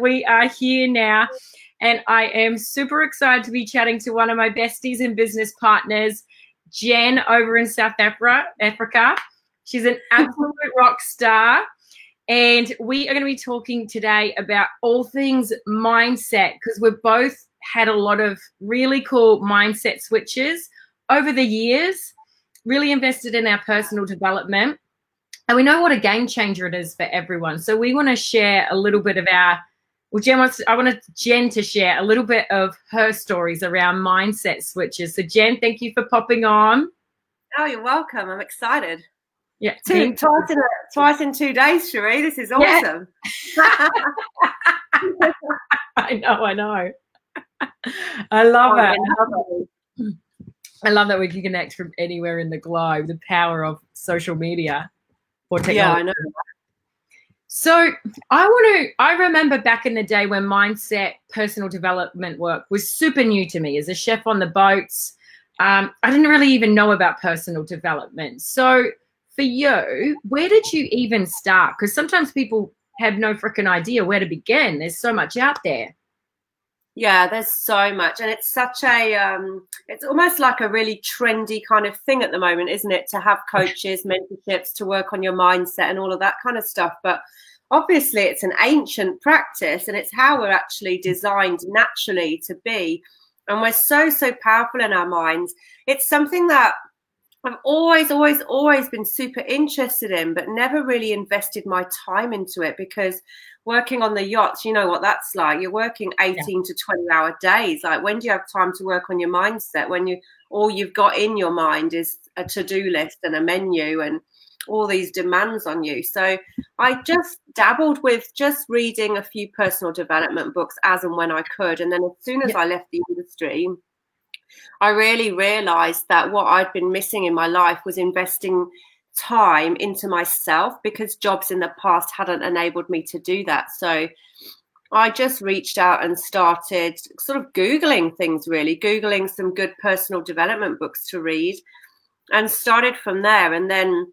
we are here now. And I am super excited to be chatting to one of my besties and business partners, Jen, over in South Africa. She's an absolute rock star. And we are going to be talking today about all things mindset because we've both had a lot of really cool mindset switches over the years, really invested in our personal development. And we know what a game changer it is for everyone. So we want to share a little bit of our well, Jen wants. To, I wanted Jen to share a little bit of her stories around mindset switches. So, Jen, thank you for popping on. Oh, you're welcome. I'm excited. Yeah, two, twice in a, twice in two days, Sheree. This is awesome. Yeah. I know, I know. I love oh, it. I love that we can connect from anywhere in the globe. The power of social media or technology. Yeah, I know. So I want to. I remember back in the day when mindset, personal development work was super new to me as a chef on the boats. Um, I didn't really even know about personal development. So for you, where did you even start? Because sometimes people have no freaking idea where to begin. There's so much out there. Yeah, there's so much, and it's such a um, it's almost like a really trendy kind of thing at the moment, isn't it? To have coaches, mentorships, to work on your mindset and all of that kind of stuff. But obviously, it's an ancient practice, and it's how we're actually mm. designed naturally to be. And we're so so powerful in our minds. It's something that I've always, always, always been super interested in, but never really invested my time into it because working on the yachts, you know what that's like. You're working 18 yeah. to 20 hour days. Like, when do you have time to work on your mindset when you all you've got in your mind is a to do list and a menu and all these demands on you? So, I just dabbled with just reading a few personal development books as and when I could. And then, as soon as yeah. I left the industry, I really realized that what I'd been missing in my life was investing time into myself because jobs in the past hadn't enabled me to do that. So I just reached out and started sort of Googling things, really, Googling some good personal development books to read and started from there. And then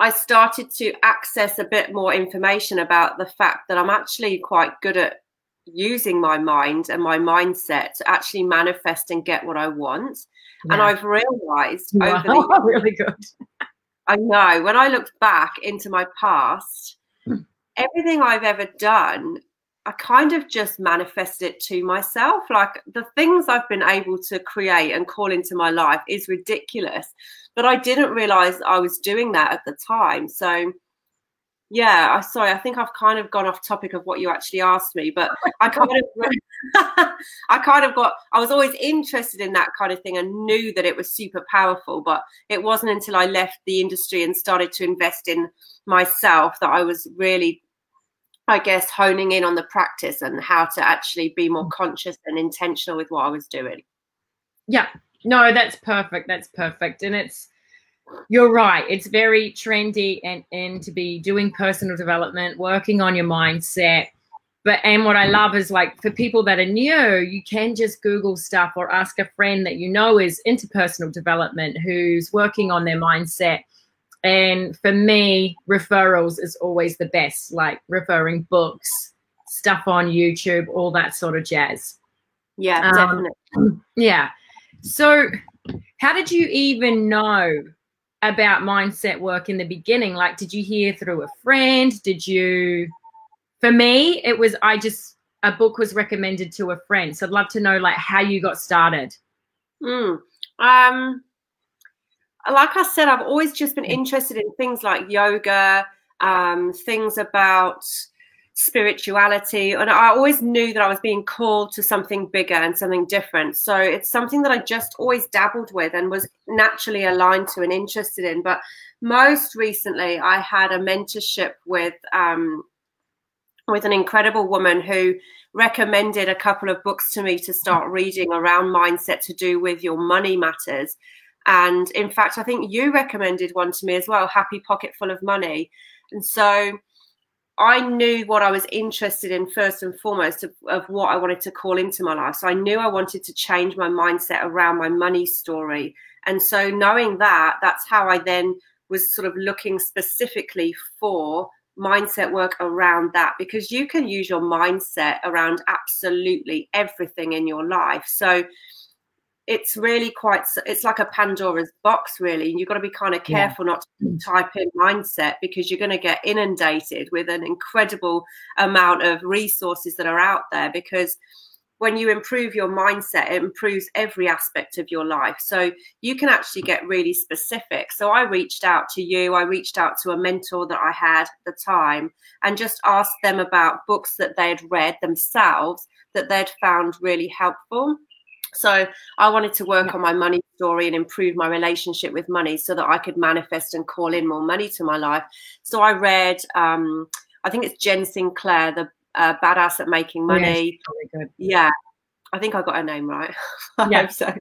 I started to access a bit more information about the fact that I'm actually quite good at using my mind and my mindset to actually manifest and get what I want. Yeah. And I've realized wow, over the really good. I know when I looked back into my past, hmm. everything I've ever done, I kind of just manifested it to myself. Like the things I've been able to create and call into my life is ridiculous. But I didn't realize I was doing that at the time. So yeah i sorry i think i've kind of gone off topic of what you actually asked me but i oh kind of i kind of got i was always interested in that kind of thing and knew that it was super powerful but it wasn't until i left the industry and started to invest in myself that i was really i guess honing in on the practice and how to actually be more mm. conscious and intentional with what i was doing yeah no that's perfect that's perfect and it's you're right. It's very trendy and, and to be doing personal development, working on your mindset. But and what I love is like for people that are new, you can just Google stuff or ask a friend that you know is into personal development who's working on their mindset. And for me, referrals is always the best, like referring books, stuff on YouTube, all that sort of jazz. Yeah, um, definitely. Yeah. So, how did you even know about mindset work in the beginning? Like, did you hear through a friend? Did you? For me, it was I just a book was recommended to a friend. So I'd love to know like how you got started. Mm. Um, like I said, I've always just been interested in things like yoga, um, things about spirituality and i always knew that i was being called to something bigger and something different. So it's something that i just always dabbled with and was naturally aligned to and interested in. But most recently i had a mentorship with um, with an incredible woman who recommended a couple of books to me to start reading around mindset to do with your money matters and in fact i think you recommended one to me as well happy pocket full of money and so I knew what I was interested in first and foremost of, of, what I wanted to call into my life. So I knew I wanted to change my mindset around my money story. And so knowing that, that's how I then was sort of looking specifically for mindset work around that because you can use your mindset around absolutely everything in your life. So it's really quite it's like a pandora's box really and you've got to be kind of careful yeah. not to type in mindset because you're going to get inundated with an incredible amount of resources that are out there because when you improve your mindset, it improves every aspect of your life. So you can actually get really specific. So I reached out to you, I reached out to a mentor that I had at the time and just asked them about books that they'd read themselves that they'd found really helpful. So I wanted to work on my money story and improve my relationship with money so that I could manifest and call in more money to my life. So I read, um, I think it's Jen Sinclair, the uh, badass at making money. Yes, yeah, I think I got her name right. yeah. so. Um,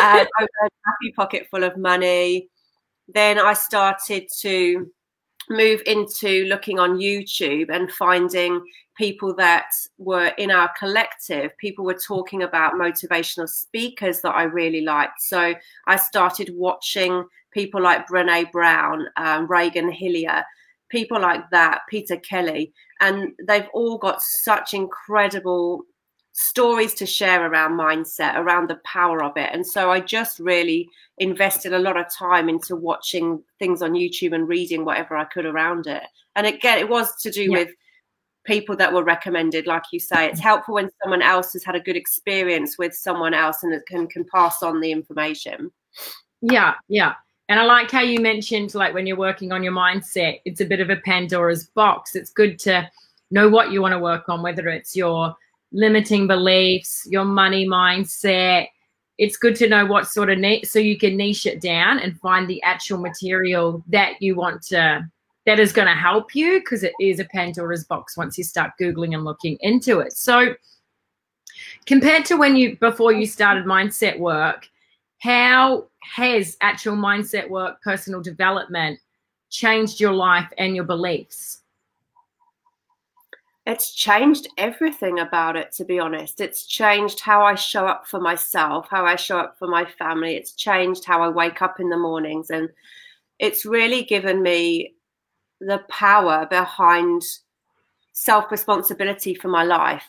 I read Happy Pocket Full of Money. Then I started to move into looking on YouTube and finding people that were in our collective. People were talking about motivational speakers that I really liked. So I started watching people like Brene Brown, um, Regan Hillyer, people like that, Peta Kelly, and they've all got such incredible stories to share around mindset, around the power of it. And so I just really invested a lot of time into watching things on YouTube and reading whatever I could around it. And again, it was to do yeah. with people that were recommended like you say it's mm-hmm. helpful when someone else has had a good experience with someone else and can can pass on the information yeah yeah and I like how you mentioned, like when you're working on your mindset, it's a bit of a Pandora's box. It's good to know what you want to work on, whether it's your limiting beliefs, your money mindset. It's good to know what sort of niche, so you can niche it down and find the actual material that you want to, that is going to help you because it is a Pandora's box once you start Googling and looking into it. So, compared to when you, before you started mindset work, how has actual mindset work, personal development changed your life and your beliefs? It's changed everything about it, to be honest. It's changed how I show up for myself, how I show up for my family. It's changed how I wake up in the mornings. And it's really given me the power behind self responsibility for my life.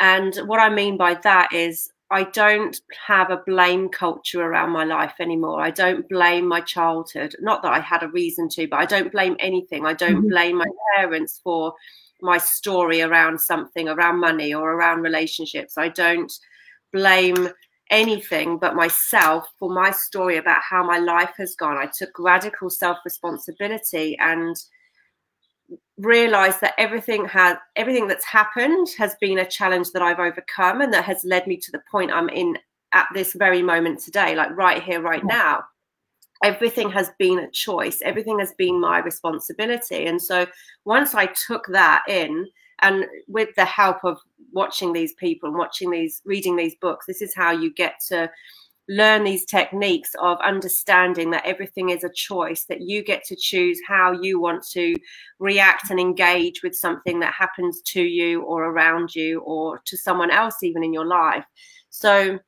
And what I mean by that is, I don't have a blame culture around my life anymore. I don't blame my childhood. Not that I had a reason to, but I don't blame anything. I don't mm-hmm. blame my parents for my story around something, around money or around relationships. I don't blame anything but myself for my story about how my life has gone. I took radical self responsibility and realized that everything has everything that's happened has been a challenge that I've overcome and that has led me to the point I'm in at this very moment today, like right here, right now. Everything has been a choice, everything has been my responsibility. And so once I took that in, and with the help of watching these people and watching these, reading these books, this is how you get to learn these techniques of understanding that everything is a choice, that you get to choose how you want to react and engage with something that happens to you or around you or to someone else, even in your life. So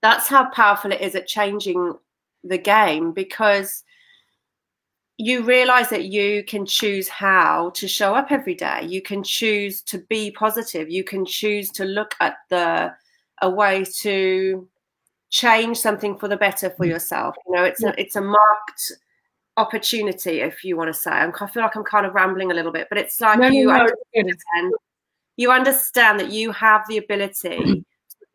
that's how powerful it is at changing the game because you realize that you can choose how to show up every day. You can choose to be positive. You can choose to look at the a way to change something for the better for mm. yourself. You know, it's a it's a marked opportunity, if you want to say. I'm, I feel like I'm kind of rambling a little bit, but it's like no, you no, understand, you understand that you have the ability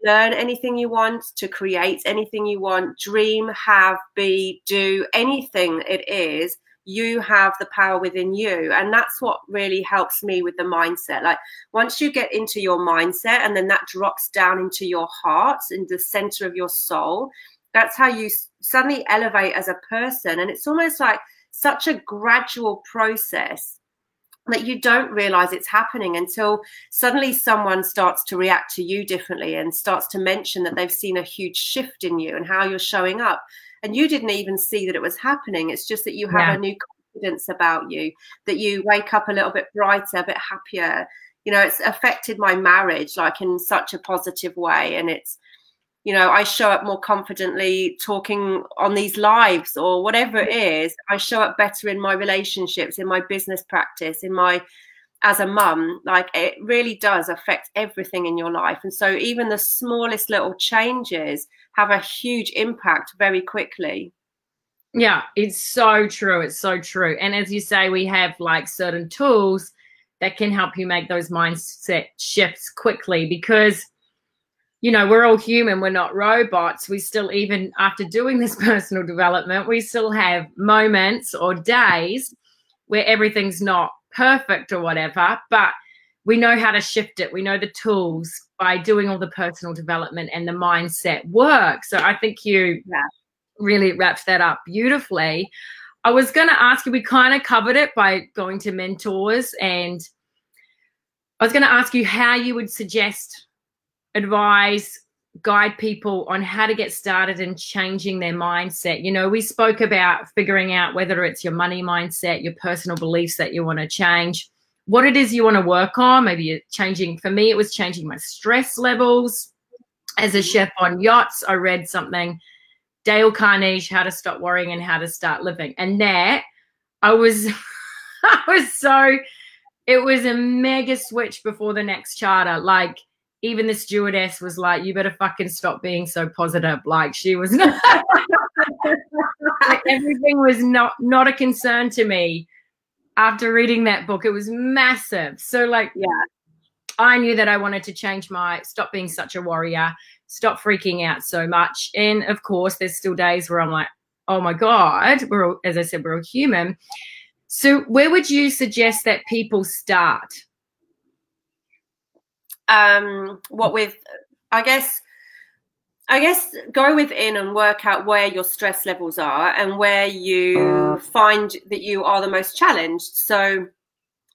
learn anything you want, to create anything you want, dream, have, be, do anything it is you have the power within you. And that's what really helps me with the mindset. Like once you get into your mindset and then that drops down into your heart in the center of your soul that's how you suddenly elevate as a person. And it's almost like such a gradual process that you don't realize it's happening until suddenly someone starts to react to you differently and starts to mention that they've seen a huge shift in you and how you're showing up. And you didn't even see that it was happening. It's just that you have yeah. a new confidence about you that you wake up a little bit brighter a bit happier. You know it's affected my marriage like in such a positive way. And it's you know i show up more confidently talking on these lives or whatever it mm-hmm. is. I show up better in my relationships in my business practice in my as a mum. Like it really does affect everything in your life. And so even the smallest little changes have a huge impact very quickly. Yeah it's so true it's so true. And as you say we have like certain tools that can help you make those mindset shifts quickly because you know we're all human we're not robots we still even after doing this personal development we still have moments or days where everything's not perfect or whatever, but we know how to shift it. We know the tools by doing all the personal development and the mindset work. So I think you yeah. really wrapped that up beautifully. I was going to ask you, we kind of covered it by going to mentors, and I was going to ask you how you would suggest, advise, guide people on how to get started in changing their mindset. You know, we spoke about figuring out whether it's your money mindset, your personal beliefs that you want to change, what it is you want to work on. Maybe you're changing, for me, it was changing my stress levels. As a chef on yachts, I read something, Dale Carnegie, How to Stop Worrying and How to Start Living. And that, I was, I was so, it was a mega switch before the next charter. Like, even the stewardess was like, "You better fucking stop being so positive." Like she was not. like everything was not not a concern to me after reading that book. It was massive. So like, yeah, I knew that I wanted to change my stop being such a warrior, stop freaking out so much. And of course, there's still days where I'm like, "Oh my god," we're all, as I said, we're all human. So where would you suggest that people start? Um, what with, I guess, I guess go within and work out where your stress levels are and where you find that you are the most challenged. So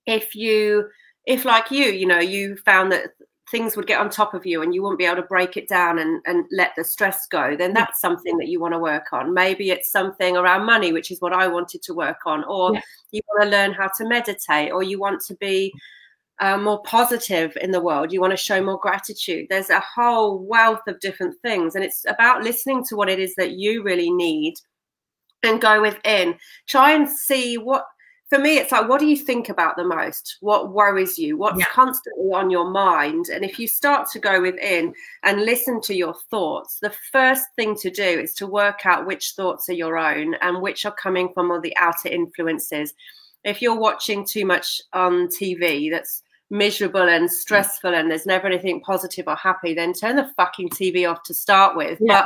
if you, if like you, you know, you found that things would get on top of you and you wouldn't be able to break it down and, and let the stress go, then that's something that you want to work on. Maybe it's something around money, which is what I wanted to work on, or yeah. you want to learn how to meditate, or you want to be uh, more positive in the world. You want to show more gratitude. There's a whole wealth of different things. And it's about listening to what it is that you really need and go within. Try and see what, for me, it's like, what do you think about the most? What worries you? What's yeah. constantly on your mind? And if you start to go within and listen to your thoughts, the first thing to do is to work out which thoughts are your own and which are coming from all the outer influences. If you're watching too much on TV that's miserable and stressful and there's never anything positive or happy, then turn the fucking TV off to start with. Yeah.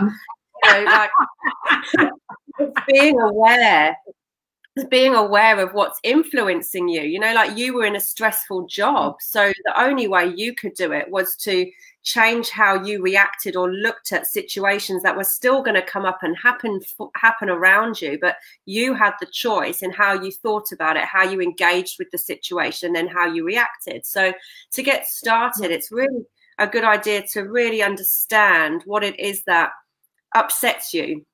But you know, like being aware being aware of what's influencing you you know like you were in a stressful job mm. so the only way you could do it was to change how you reacted or looked at situations that were still going to come up and happen happen around you but you had the choice in how you thought about it how you engaged with the situation and how you reacted so to get started it's really a good idea to really understand what it is that upsets you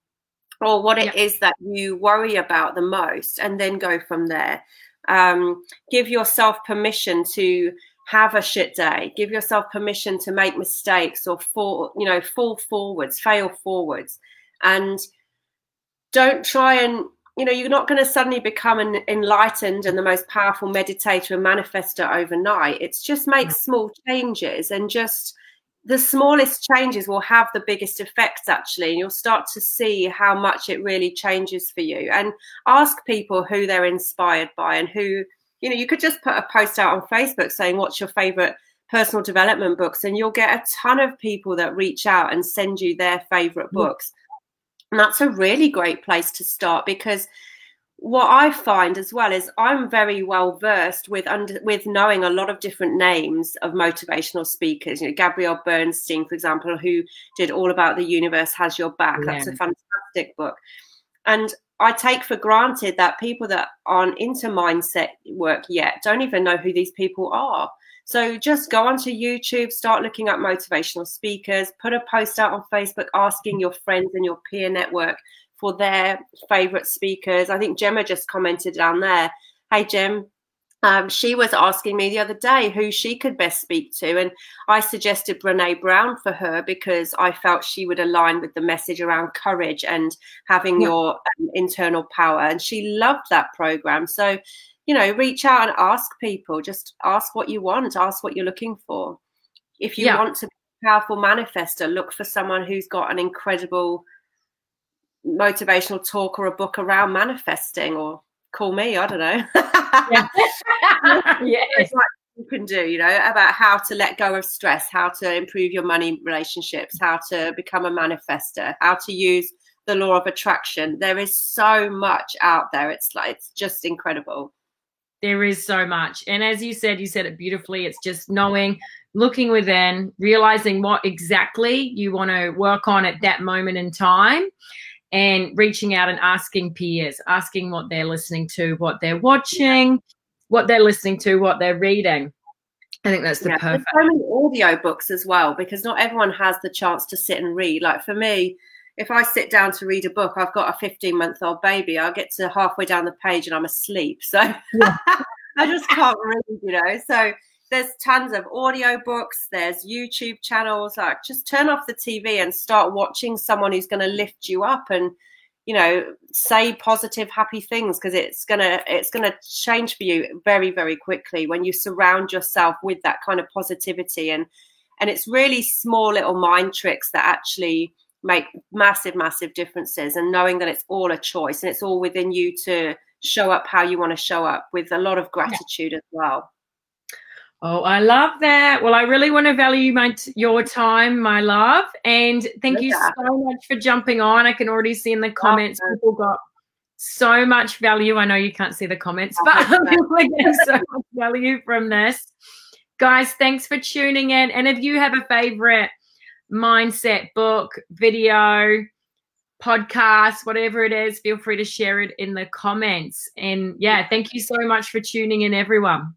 or what it yeah. is that you worry about the most and then go from there um, give yourself permission to have a shit day. Give yourself permission to make mistakes or fall you know fall forwards fail forwards. And don't try and you know you're not going to suddenly become an enlightened and the most powerful meditator and manifester overnight. It's just make mm. small changes and just the smallest changes will have the biggest effects actually and you'll start to see how much it really changes for you. And ask people who they're inspired by and who you know, you could just put a post out on Facebook saying, What's your favorite personal development books? And you'll get a ton of people that reach out and send you their favorite mm-hmm. books. And that's a really great place to start because what I find as well is I'm very well versed with under with knowing a lot of different names of motivational speakers. You know, Gabrielle Bernstein, for example, who did all about the universe has your back. Yeah. That's a fantastic book. And I take for granted that people that aren't into mindset work yet don't even know who these people are. So just go onto YouTube, start looking up motivational speakers, put a post out on Facebook asking your friends and your peer network for their favorite speakers. I think Gemma just commented down there. Hey, Gem, um, she was asking me the other day who she could best speak to. And I suggested Brene Brown for her because I felt she would align with the message around courage and having yeah. your um, internal power. And she loved that program. So, you know, reach out and ask people, just ask what you want, ask what you're looking for. If you yeah. want to be a powerful manifester, look for someone who's got an incredible motivational talk or a book around manifesting or call me. I don't know. yeah. yes. you can do, you know, about how to let go of stress, how to improve your money relationships, how to become a manifester, how to use the law of attraction. There is so much out there. It's like it's just incredible. There is so much. And as you said, you said it beautifully. It's just knowing, looking within, realizing what exactly you want to work on at that moment in time and reaching out and asking peers, asking what they're listening to, what they're watching, what they're listening to, what they're reading. I think that's the yeah, perfect. There's so many audio books as well because not everyone has the chance to sit and read. Like for me, if I sit down to read a book, I've got a 15 month old baby. I'll get to halfway down the page and I'm asleep. So yeah. I just can't read, you know. So there's tons of audio books there's youtube channels like just turn off the tv and start watching someone who's going to lift you up and you know say positive happy things because it's gonna it's gonna change for you very very quickly when you surround yourself with that kind of positivity and and it's really small little mind tricks that actually make massive massive differences and knowing that it's all a choice and it's all within you to show up how you want to show up with a lot of gratitude yeah. as well Oh, I love that. Well, I really want to value my your time, my love, and thank you so much for jumping on. I can already see in the comments people got so much value. I know you can't see the comments, but we're getting so much value from this. Guys, thanks for tuning in. And if you have a favorite mindset book, video, podcast, whatever it is, feel free to share it in the comments. And yeah, thank you so much for tuning in, everyone.